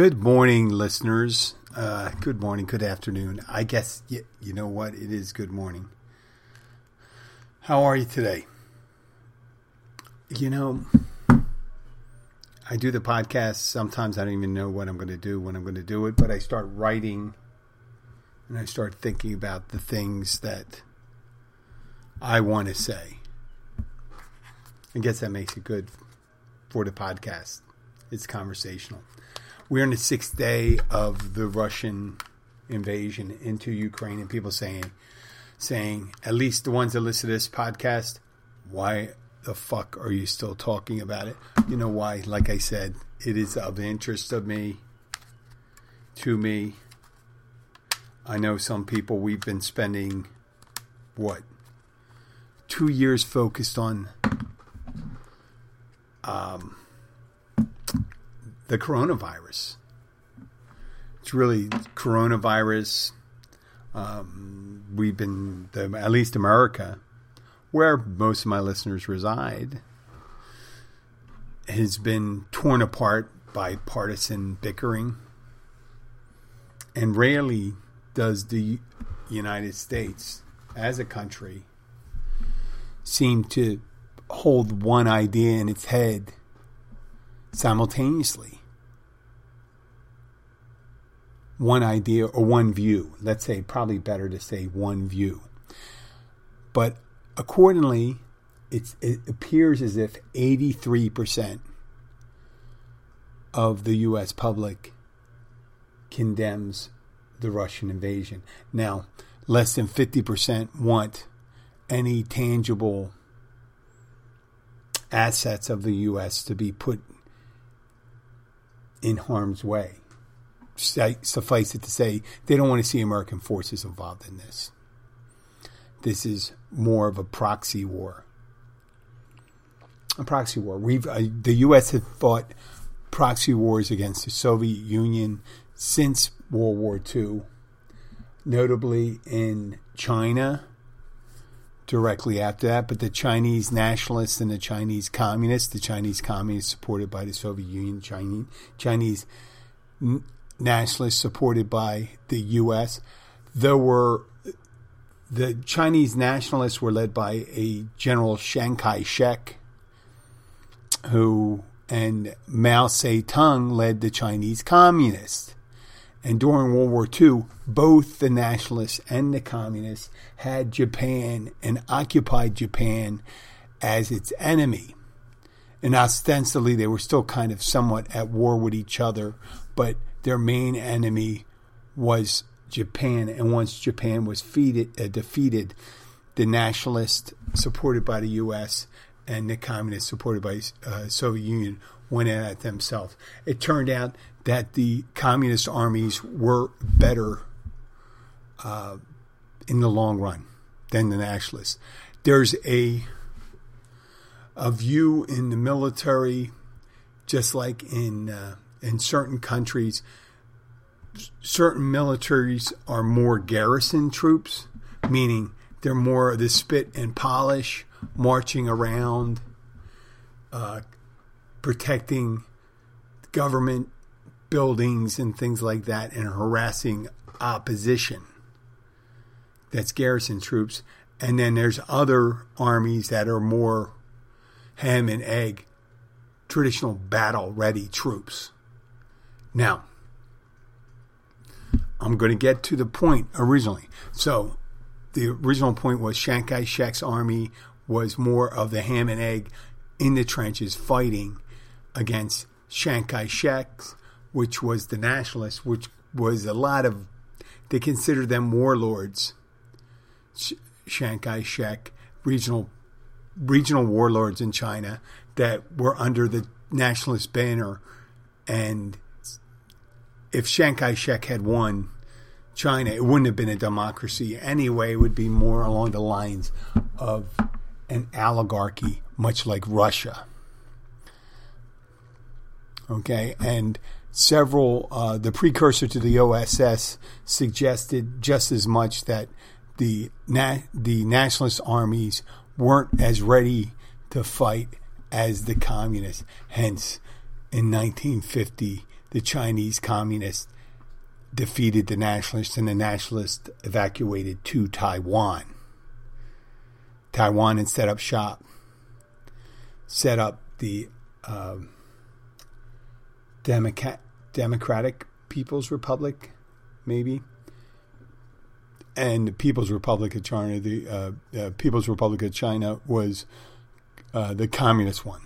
Good morning, listeners. Uh, good morning, good afternoon. I guess you, you know what? It is good morning. How are you today? You know, I do the podcast. Sometimes I don't even know what I'm going to do when I'm going to do it, but I start writing and I start thinking about the things that I want to say. I guess that makes it good for the podcast. It's conversational. We're in the sixth day of the Russian invasion into Ukraine, and people saying, saying, at least the ones that listen to this podcast, why the fuck are you still talking about it? You know why? Like I said, it is of interest of me, to me. I know some people we've been spending what two years focused on um, the coronavirus. It's really coronavirus. Um, we've been, the, at least America, where most of my listeners reside, has been torn apart by partisan bickering. And rarely does the United States, as a country, seem to hold one idea in its head simultaneously one idea or one view. Let's say, probably better to say one view. But accordingly, it appears as if 83% of the U.S. public condemns the Russian invasion. Now, less than 50% want any tangible assets of the U.S. to be put in harm's way suffice it to say, they don't want to see American forces involved in this. This is more of a proxy war. A proxy war. We've uh, the U.S. has fought proxy wars against the Soviet Union since World War II, notably in China. Directly after that, but the Chinese nationalists and the Chinese communists, the Chinese communists supported by the Soviet Union, Chinese, Chinese nationalists supported by the U.S. There were the Chinese nationalists were led by a General Chiang Kai shek, who and Mao Zedong led the Chinese communists. And during World War II, both the nationalists and the communists had Japan and occupied Japan as its enemy. And ostensibly, they were still kind of somewhat at war with each other, but their main enemy was Japan. And once Japan was feeded, uh, defeated, the nationalists supported by the U.S. and the communists supported by uh, Soviet Union went at it themselves. It turned out that the communist armies were better uh, in the long run than the nationalists. There's a a view in the military, just like in uh, in certain countries, certain militaries are more garrison troops, meaning they're more of the spit and polish, marching around, uh, protecting government buildings and things like that, and harassing opposition. That's garrison troops. And then there's other armies that are more ham and egg, traditional battle ready troops. Now, I'm going to get to the point originally. So, the original point was Chiang Kai shek's army was more of the ham and egg in the trenches fighting against Chiang Kai shek, which was the nationalists, which was a lot of, they considered them warlords. Chiang Kai shek, regional, regional warlords in China that were under the nationalist banner and if Chiang Kai shek had won China, it wouldn't have been a democracy anyway. It would be more along the lines of an oligarchy, much like Russia. Okay, and several, uh, the precursor to the OSS suggested just as much that the na- the nationalist armies weren't as ready to fight as the communists. Hence, in 1950, the Chinese communists defeated the nationalists and the nationalists evacuated to Taiwan. Taiwan and set up shop, set up the uh, Democrat, Democratic People's Republic, maybe, and the People's Republic of China. The uh, uh, People's Republic of China was uh, the communist one.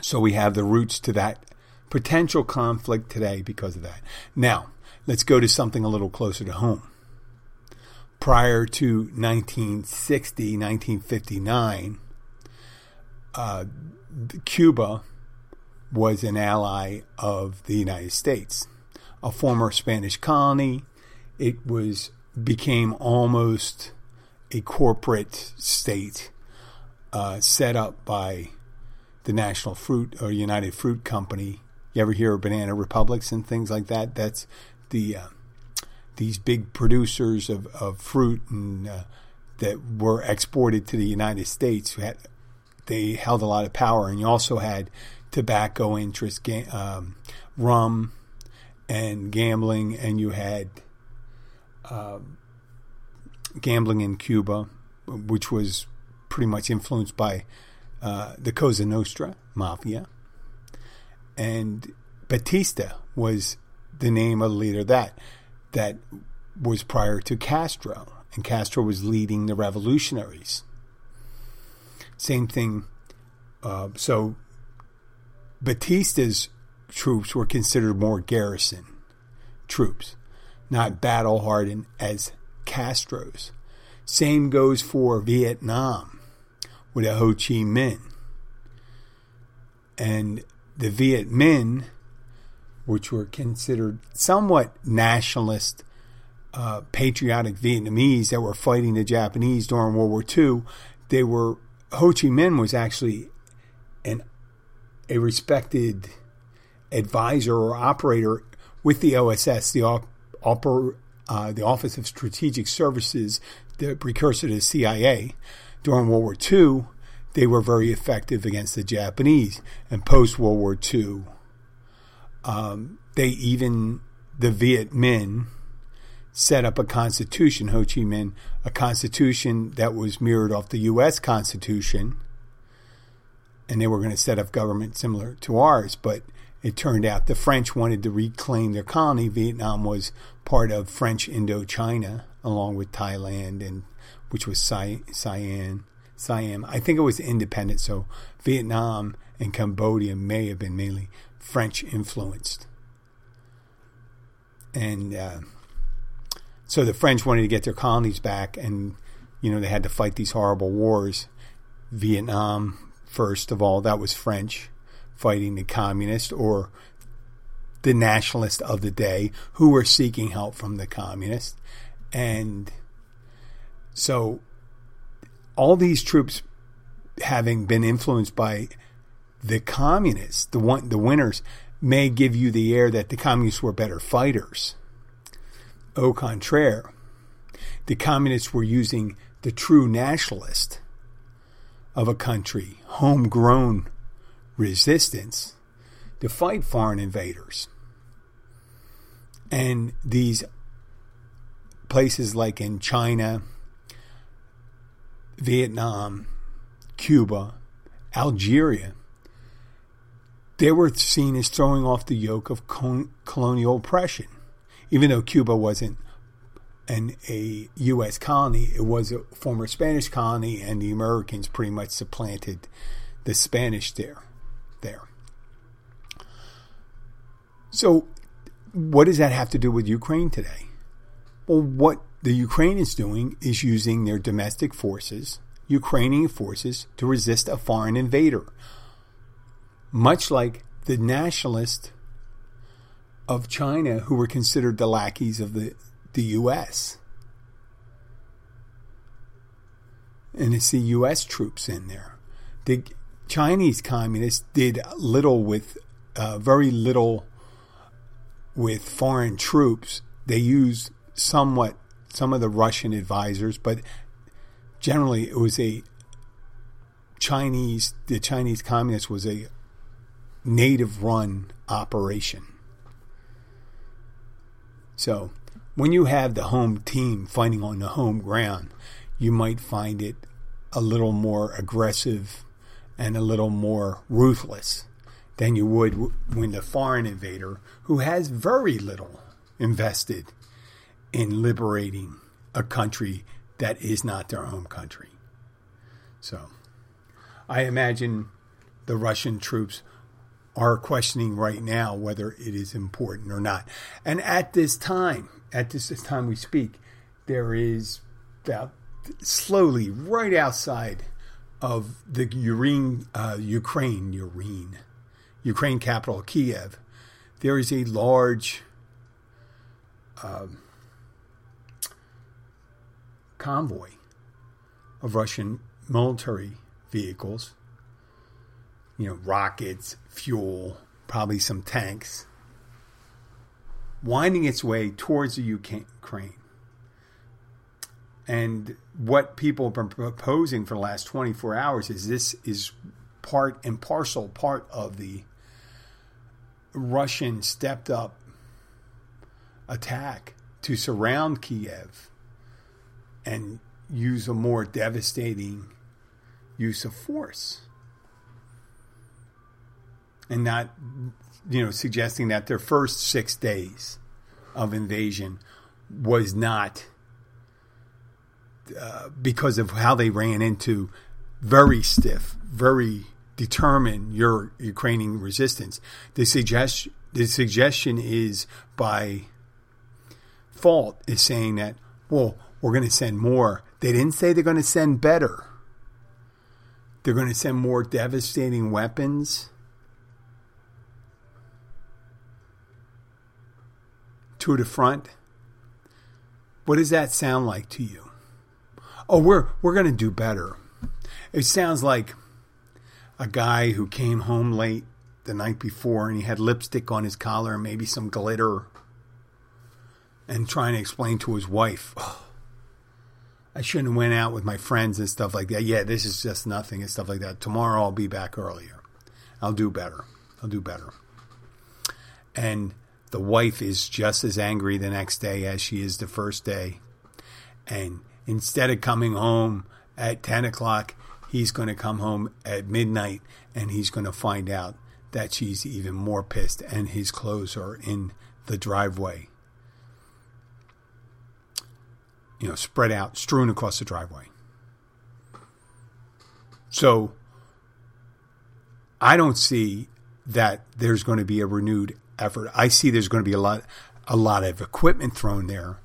So we have the roots to that potential conflict today because of that. Now, let's go to something a little closer to home. Prior to 1960, 1959, uh, Cuba was an ally of the United States, a former Spanish colony. It was became almost a corporate state uh, set up by the National Fruit or United Fruit Company. You ever hear of banana republics and things like that? That's the uh, these big producers of, of fruit and uh, that were exported to the United States. Had, they held a lot of power, and you also had tobacco interest, um, rum, and gambling, and you had uh, gambling in Cuba, which was pretty much influenced by uh, the Cosa Nostra mafia. And Batista was the name of the leader that that was prior to Castro, and Castro was leading the revolutionaries. Same thing. Uh, so Batista's troops were considered more garrison troops, not battle hardened as Castro's. Same goes for Vietnam with Ho Chi Minh. And the Viet Minh, which were considered somewhat nationalist, uh, patriotic Vietnamese that were fighting the Japanese during World War II, they were Ho Chi Minh was actually an a respected advisor or operator with the OSS, the uh, the Office of Strategic Services, the precursor to the CIA during World War II, they were very effective against the Japanese. And post World War II, um, they even, the Viet Minh, set up a constitution, Ho Chi Minh, a constitution that was mirrored off the U.S. Constitution. And they were going to set up government similar to ours. But it turned out the French wanted to reclaim their colony. Vietnam was part of French Indochina, along with Thailand and which was Siam. Siam. I think it was independent, so Vietnam and Cambodia may have been mainly French influenced. And uh, so the French wanted to get their colonies back, and you know they had to fight these horrible wars. Vietnam, first of all, that was French fighting the communists or the nationalists of the day who were seeking help from the communists, and so all these troops having been influenced by the communists, the one, the winners, may give you the air that the communists were better fighters. Au contraire, the communists were using the true nationalist of a country, homegrown resistance, to fight foreign invaders. And these places like in China, Vietnam, Cuba, Algeria, they were seen as throwing off the yoke of colonial oppression. Even though Cuba wasn't an, a U.S. colony, it was a former Spanish colony, and the Americans pretty much supplanted the Spanish there. There. So, what does that have to do with Ukraine today? Well, what the Ukraine is doing is using their domestic forces, Ukrainian forces, to resist a foreign invader. Much like the nationalists of China, who were considered the lackeys of the, the U.S. And to see U.S. troops in there. The Chinese communists did little with, uh, very little with foreign troops. They used somewhat some of the Russian advisors, but generally it was a Chinese, the Chinese communist was a native run operation. So when you have the home team fighting on the home ground, you might find it a little more aggressive and a little more ruthless than you would when the foreign invader, who has very little invested in liberating a country that is not their home country. So I imagine the Russian troops are questioning right now whether it is important or not. And at this time, at this time we speak, there is about slowly right outside of the Urine, uh, Ukraine, Urine, Ukraine capital Kiev, there is a large um, convoy of Russian military vehicles, you know, rockets, fuel, probably some tanks, winding its way towards the Ukraine. And what people have been proposing for the last 24 hours is this is part and parcel part of the Russian stepped up attack to surround Kiev and use a more devastating use of force and not you know suggesting that their first 6 days of invasion was not uh, because of how they ran into very stiff, very determined your Ukrainian resistance. The suggestion the suggestion is by fault is saying that well we're going to send more. They didn't say they're going to send better. They're going to send more devastating weapons. To the front. What does that sound like to you? Oh, we're we're going to do better. It sounds like a guy who came home late the night before and he had lipstick on his collar and maybe some glitter and trying to explain to his wife, oh, I shouldn't have went out with my friends and stuff like that. Yeah, this is just nothing and stuff like that. Tomorrow I'll be back earlier. I'll do better. I'll do better. And the wife is just as angry the next day as she is the first day. And instead of coming home at 10 o'clock, he's going to come home at midnight and he's going to find out that she's even more pissed and his clothes are in the driveway you know, spread out, strewn across the driveway. So I don't see that there's going to be a renewed effort. I see there's going to be a lot a lot of equipment thrown there.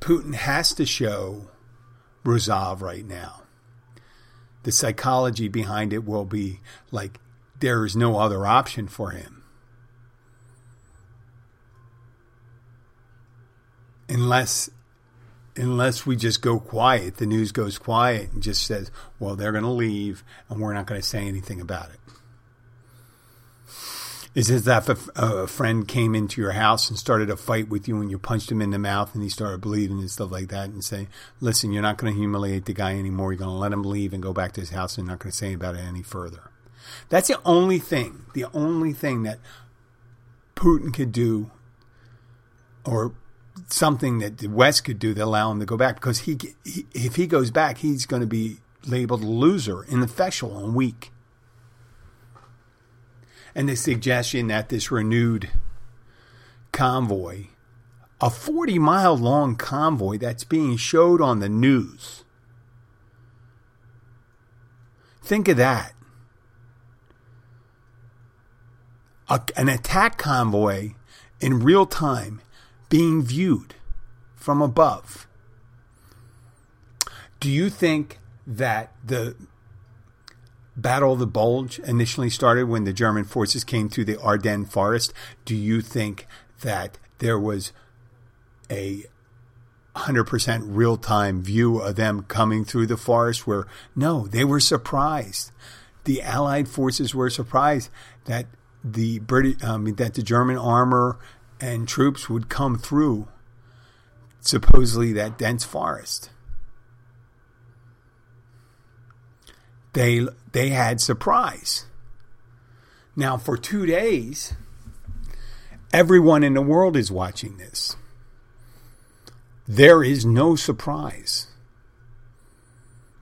Putin has to show resolve right now. The psychology behind it will be like there is no other option for him. Unless unless we just go quiet, the news goes quiet and just says, well, they're going to leave and we're not going to say anything about it. Is it that if a friend came into your house and started a fight with you and you punched him in the mouth and he started bleeding and stuff like that and say, listen, you're not going to humiliate the guy anymore. You're going to let him leave and go back to his house and you're not going to say about it any further. That's the only thing, the only thing that Putin could do or something that the West could do to allow him to go back because he, he if he goes back, he's going to be labeled a loser, ineffectual, and weak. And the suggestion that this renewed convoy, a 40 mile long convoy that's being showed on the news, think of that. A, an attack convoy in real time being viewed from above. Do you think that the Battle of the Bulge initially started when the German forces came through the Ardennes forest? Do you think that there was a 100% real time view of them coming through the forest where no, they were surprised. The Allied forces were surprised that the British, um, that the German armor and troops would come through supposedly that dense forest. They they had surprise. Now, for two days, everyone in the world is watching this. There is no surprise.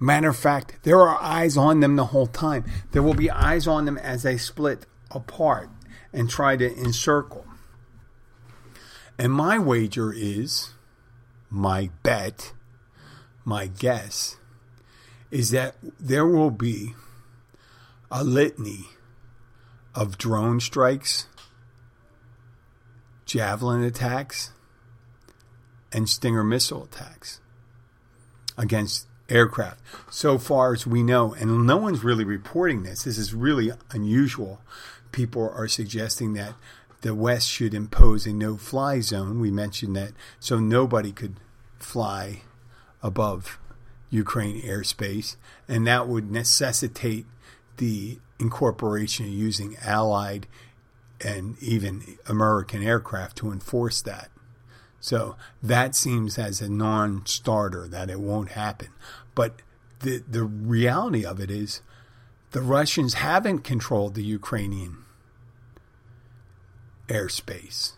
Matter of fact, there are eyes on them the whole time. There will be eyes on them as they split apart and try to encircle. And my wager is, my bet, my guess, is that there will be a litany of drone strikes, javelin attacks, and Stinger missile attacks against aircraft. So far as we know, and no one's really reporting this, this is really unusual. People are suggesting that the West should impose a no fly zone. We mentioned that so nobody could fly above Ukraine airspace, and that would necessitate the incorporation of using Allied and even American aircraft to enforce that. So that seems as a non starter that it won't happen. But the, the reality of it is the Russians haven't controlled the Ukrainian airspace.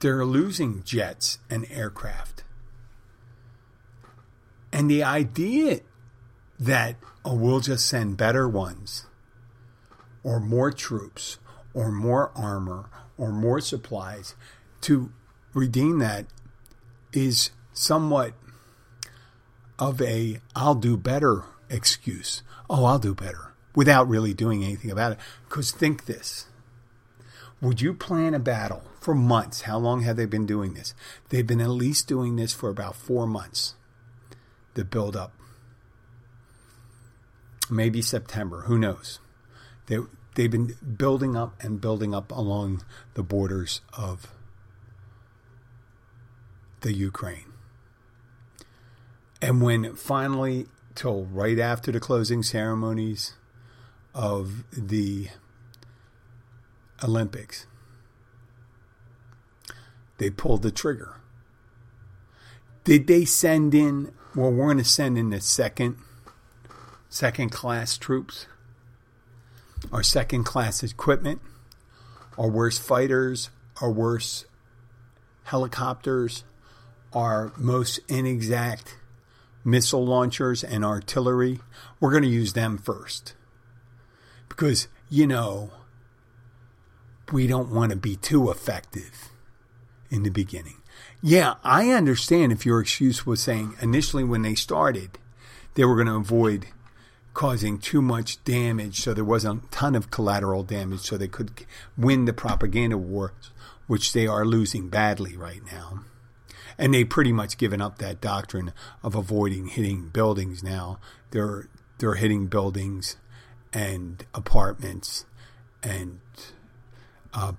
They're losing jets and aircraft. And the idea that, oh, we'll just send better ones, or more troops, or more armor, or more supplies to redeem that is somewhat of a I'll do better excuse. Oh, I'll do better without really doing anything about it. Because think this would you plan a battle for months? How long have they been doing this? They've been at least doing this for about four months. The build up. Maybe September. Who knows? They, they've been building up and building up along the borders of the Ukraine. And when finally, till right after the closing ceremonies of the Olympics, they pulled the trigger. Did they send in? Well, we're going to send in the second, second class troops, or second class equipment, or worse fighters, or worse helicopters, our most inexact missile launchers and artillery, we're going to use them first. Because, you know, we don't want to be too effective in the beginning. Yeah, I understand if your excuse was saying initially when they started, they were going to avoid causing too much damage so there wasn't a ton of collateral damage so they could win the propaganda war, which they are losing badly right now and they've pretty much given up that doctrine of avoiding hitting buildings now. They're they're hitting buildings and apartments and uh,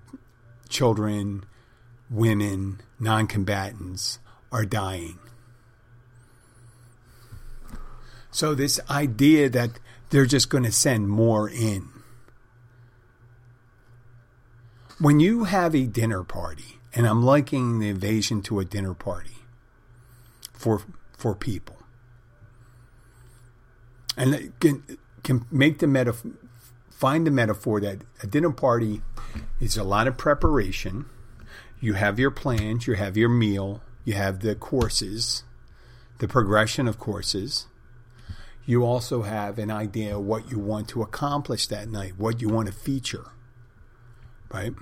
children, women, non-combatants are dying. So this idea that they're just going to send more in. When you have a dinner party and I'm liking the invasion to a dinner party for for people. And can can make the metaphor find the metaphor that a dinner party is a lot of preparation. You have your plans, you have your meal, you have the courses, the progression of courses. You also have an idea of what you want to accomplish that night, what you want to feature. Right?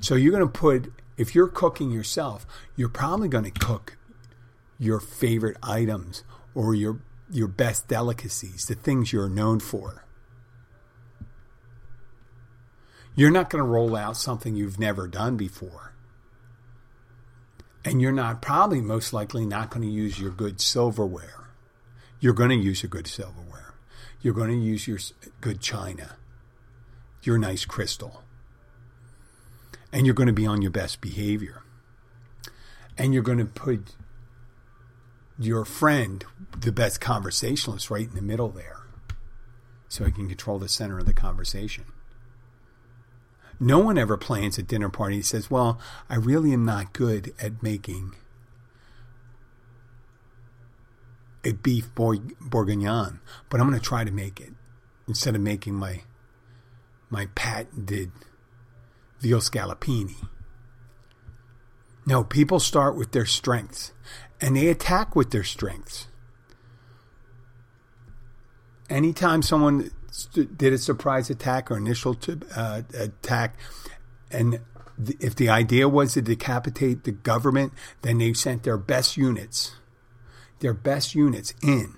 So you're going to put, if you're cooking yourself, you're probably going to cook your favorite items or your your best delicacies, the things you're known for. You're not going to roll out something you've never done before. And you're not probably most likely not going to use your good silverware. You're going to use your good silverware. You're going to use your good china, your nice crystal and you're going to be on your best behavior. And you're going to put your friend, the best conversationalist, right in the middle there so he can control the center of the conversation. No one ever plans a dinner party and says, Well, I really am not good at making a beef bourguignon, but I'm going to try to make it instead of making my my patented veal scallopini. No, people start with their strengths and they attack with their strengths. Anytime someone did a surprise attack or initial uh, attack, and if the idea was to decapitate the government, then they sent their best units, their best units in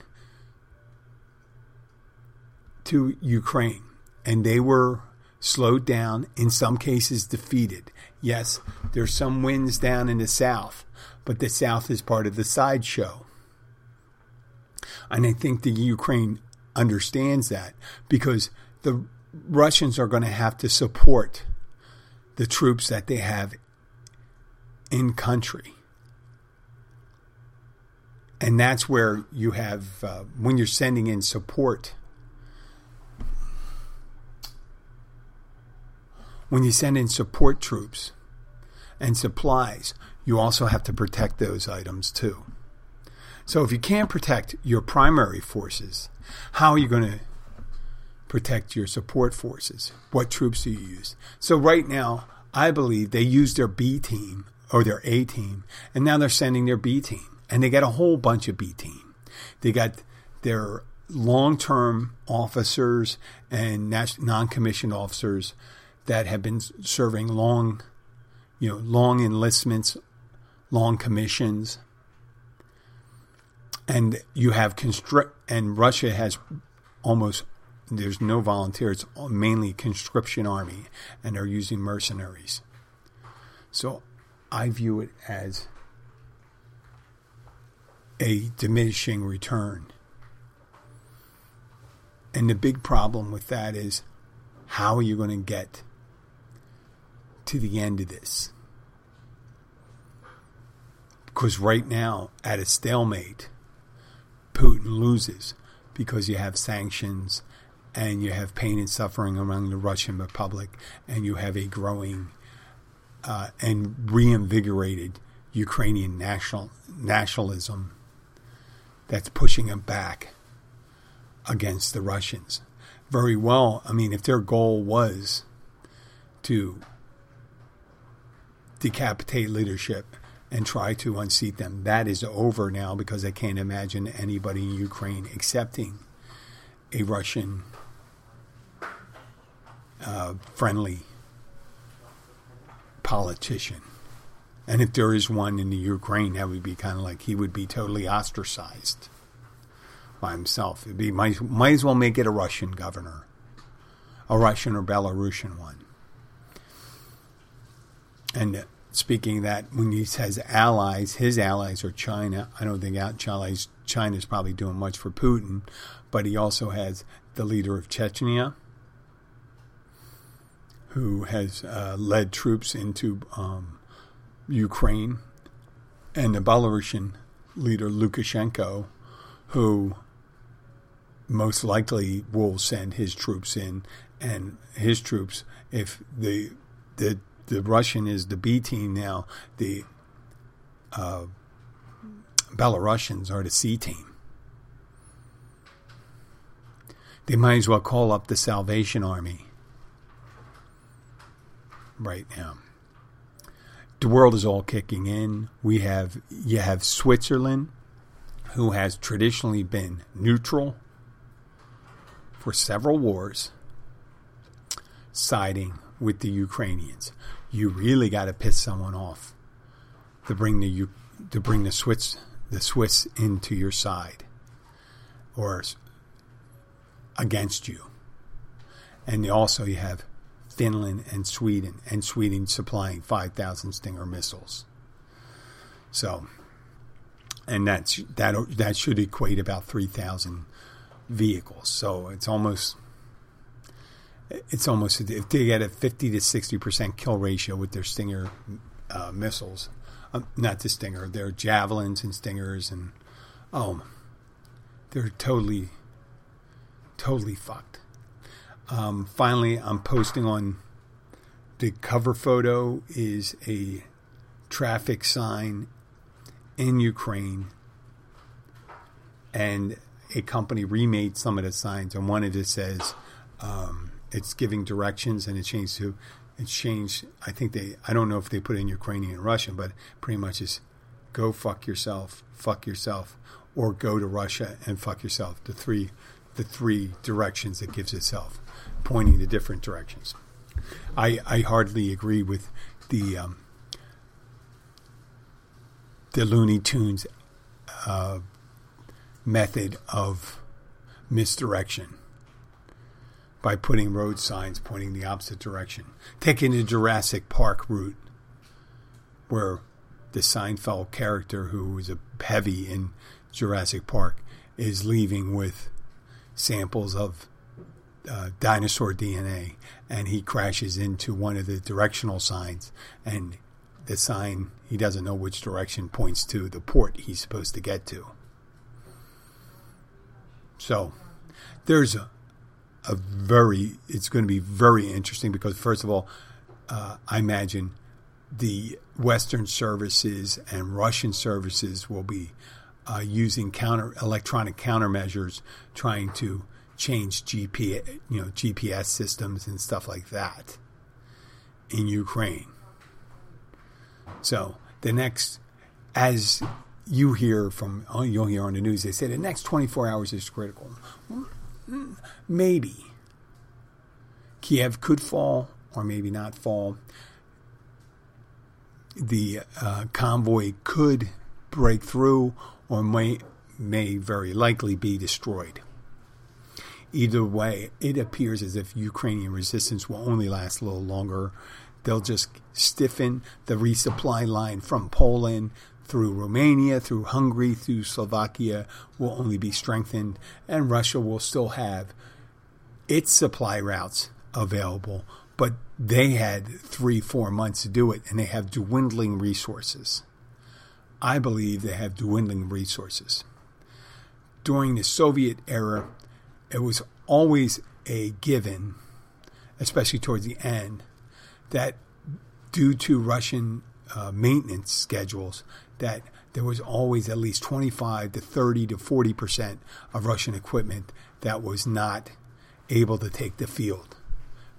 to Ukraine, and they were slowed down, in some cases defeated. Yes, there's some wins down in the south, but the south is part of the sideshow. And I think the Ukraine understands that because the Russians are going to have to support the troops that they have in country. And that's where you have, uh, when you're sending in support, when you send in support troops and supplies, you also have to protect those items too. So if you can't protect your primary forces, how are you going to protect your support forces? What troops do you use? So right now, I believe they use their B team or their A team, and now they're sending their B team, and they got a whole bunch of B team. They got their long-term officers and non-commissioned officers that have been serving long, you know, long enlistments, long commissions, and you have construct and Russia has almost there's no volunteers, it's mainly conscription army, and they're using mercenaries. So I view it as a diminishing return. And the big problem with that is how are you going to get to the end of this? Because right now, at a stalemate, Putin loses because you have sanctions and you have pain and suffering among the Russian Republic, and you have a growing uh, and reinvigorated Ukrainian national nationalism that's pushing them back against the Russians. Very well. I mean, if their goal was to decapitate leadership and try to unseat them. That is over now because I can't imagine anybody in Ukraine accepting a Russian uh, friendly politician. And if there is one in the Ukraine, that would be kind of like he would be totally ostracized by himself. It'd be might, might as well make it a Russian governor, a Russian or Belarusian one. And speaking that when he says allies, his allies are China. I don't think China's China's probably doing much for Putin, but he also has the leader of Chechnya, who has uh, led troops into um, Ukraine, and the Belarusian leader Lukashenko, who most likely will send his troops in, and his troops, if the the the Russian is the B team now. The uh, Belarusians are the C team. They might as well call up the Salvation Army right now. The world is all kicking in. We have you have Switzerland, who has traditionally been neutral for several wars, siding with the Ukrainians. You really got to piss someone off to bring the to bring the Swiss the Swiss into your side or against you. And also you have Finland and Sweden, and Sweden supplying 5,000 Stinger missiles. So, and that's that that should equate about 3,000 vehicles. So it's almost it's almost if they get a 50 to 60 percent kill ratio with their Stinger uh, missiles, um, not the Stinger, their javelins and Stingers, and oh, they're totally, totally fucked. Um, finally, I'm posting on the cover photo is a traffic sign in Ukraine, and a company remade some of the signs, and one of it says. Um, it's giving directions, and it changed to it changed. I think they. I don't know if they put in Ukrainian and Russian, but pretty much is go fuck yourself, fuck yourself, or go to Russia and fuck yourself. The three, the three directions it gives itself, pointing to different directions. I I hardly agree with the um, the Looney Tunes uh, method of misdirection by putting road signs pointing the opposite direction. Taking the Jurassic Park route, where the Seinfeld character, who was a heavy in Jurassic Park, is leaving with samples of uh, dinosaur DNA, and he crashes into one of the directional signs, and the sign he doesn't know which direction points to the port he's supposed to get to. So there's a, a very it's going to be very interesting because first of all, uh, I imagine the Western services and Russian services will be uh, using counter electronic countermeasures, trying to change GPS, you know, GPS systems and stuff like that in Ukraine. So the next, as you hear from, you'll hear on the news, they say the next 24 hours is critical. Maybe. Kiev could fall or maybe not fall. The uh, convoy could break through or may, may very likely be destroyed. Either way, it appears as if Ukrainian resistance will only last a little longer. They'll just stiffen the resupply line from Poland through Romania, through Hungary, through Slovakia will only be strengthened, and Russia will still have its supply routes available. But they had three, four months to do it, and they have dwindling resources. I believe they have dwindling resources. During the Soviet era, it was always a given, especially towards the end, that due to Russian uh, maintenance schedules, that there was always at least 25 to 30 to 40 percent of Russian equipment that was not able to take the field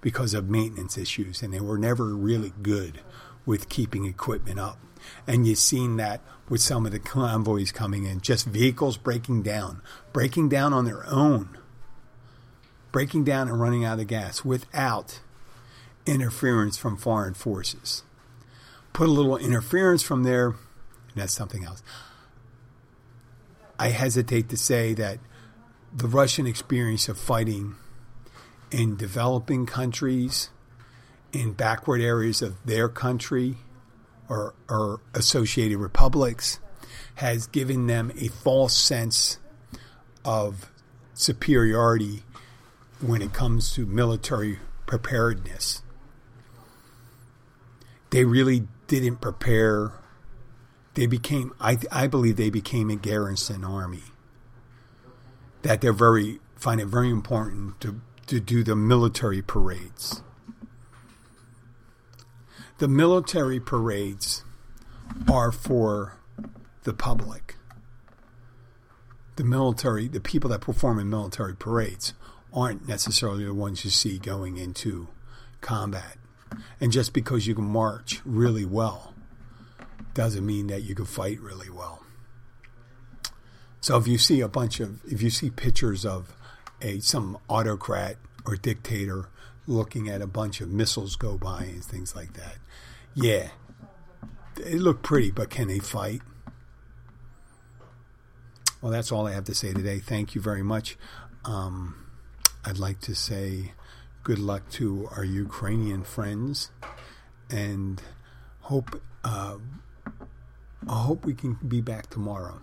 because of maintenance issues, and they were never really good with keeping equipment up. And you've seen that with some of the convoys coming in, just vehicles breaking down, breaking down on their own, breaking down and running out of gas without interference from foreign forces. Put a little interference from there, and that's something else. I hesitate to say that the Russian experience of fighting in developing countries, in backward areas of their country or, or associated republics, has given them a false sense of superiority when it comes to military preparedness. They really didn't prepare. They became, I, I believe, they became a garrison army. That they're very find it very important to to do the military parades. The military parades are for the public. The military, the people that perform in military parades aren't necessarily the ones you see going into combat. And just because you can march really well doesn't mean that you can fight really well. So if you see a bunch of, if you see pictures of a some autocrat or dictator looking at a bunch of missiles go by and things like that. Yeah, they look pretty, but can they fight? Well, that's all I have to say today. Thank you very much. Um, I'd like to say good luck to our Ukrainian friends, and hope uh, I hope we can be back tomorrow,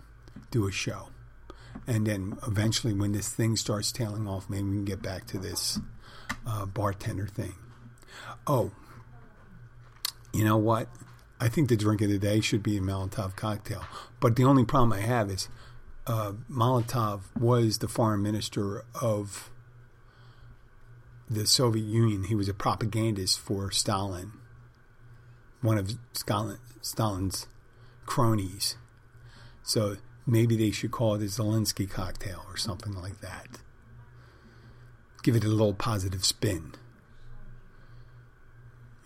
do a show and then eventually, when this thing starts tailing off, maybe we can get back to this uh, bartender thing. Oh, you know what? I think the drink of the day should be a Molotov cocktail. But the only problem I have is uh, Molotov was the foreign minister of the Soviet Union. He was a propagandist for Stalin, one of Stalin's cronies. So maybe they should call it a Zelensky cocktail or something like that. Give it a little positive spin.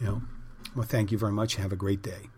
You know? Well, thank you very much. Have a great day.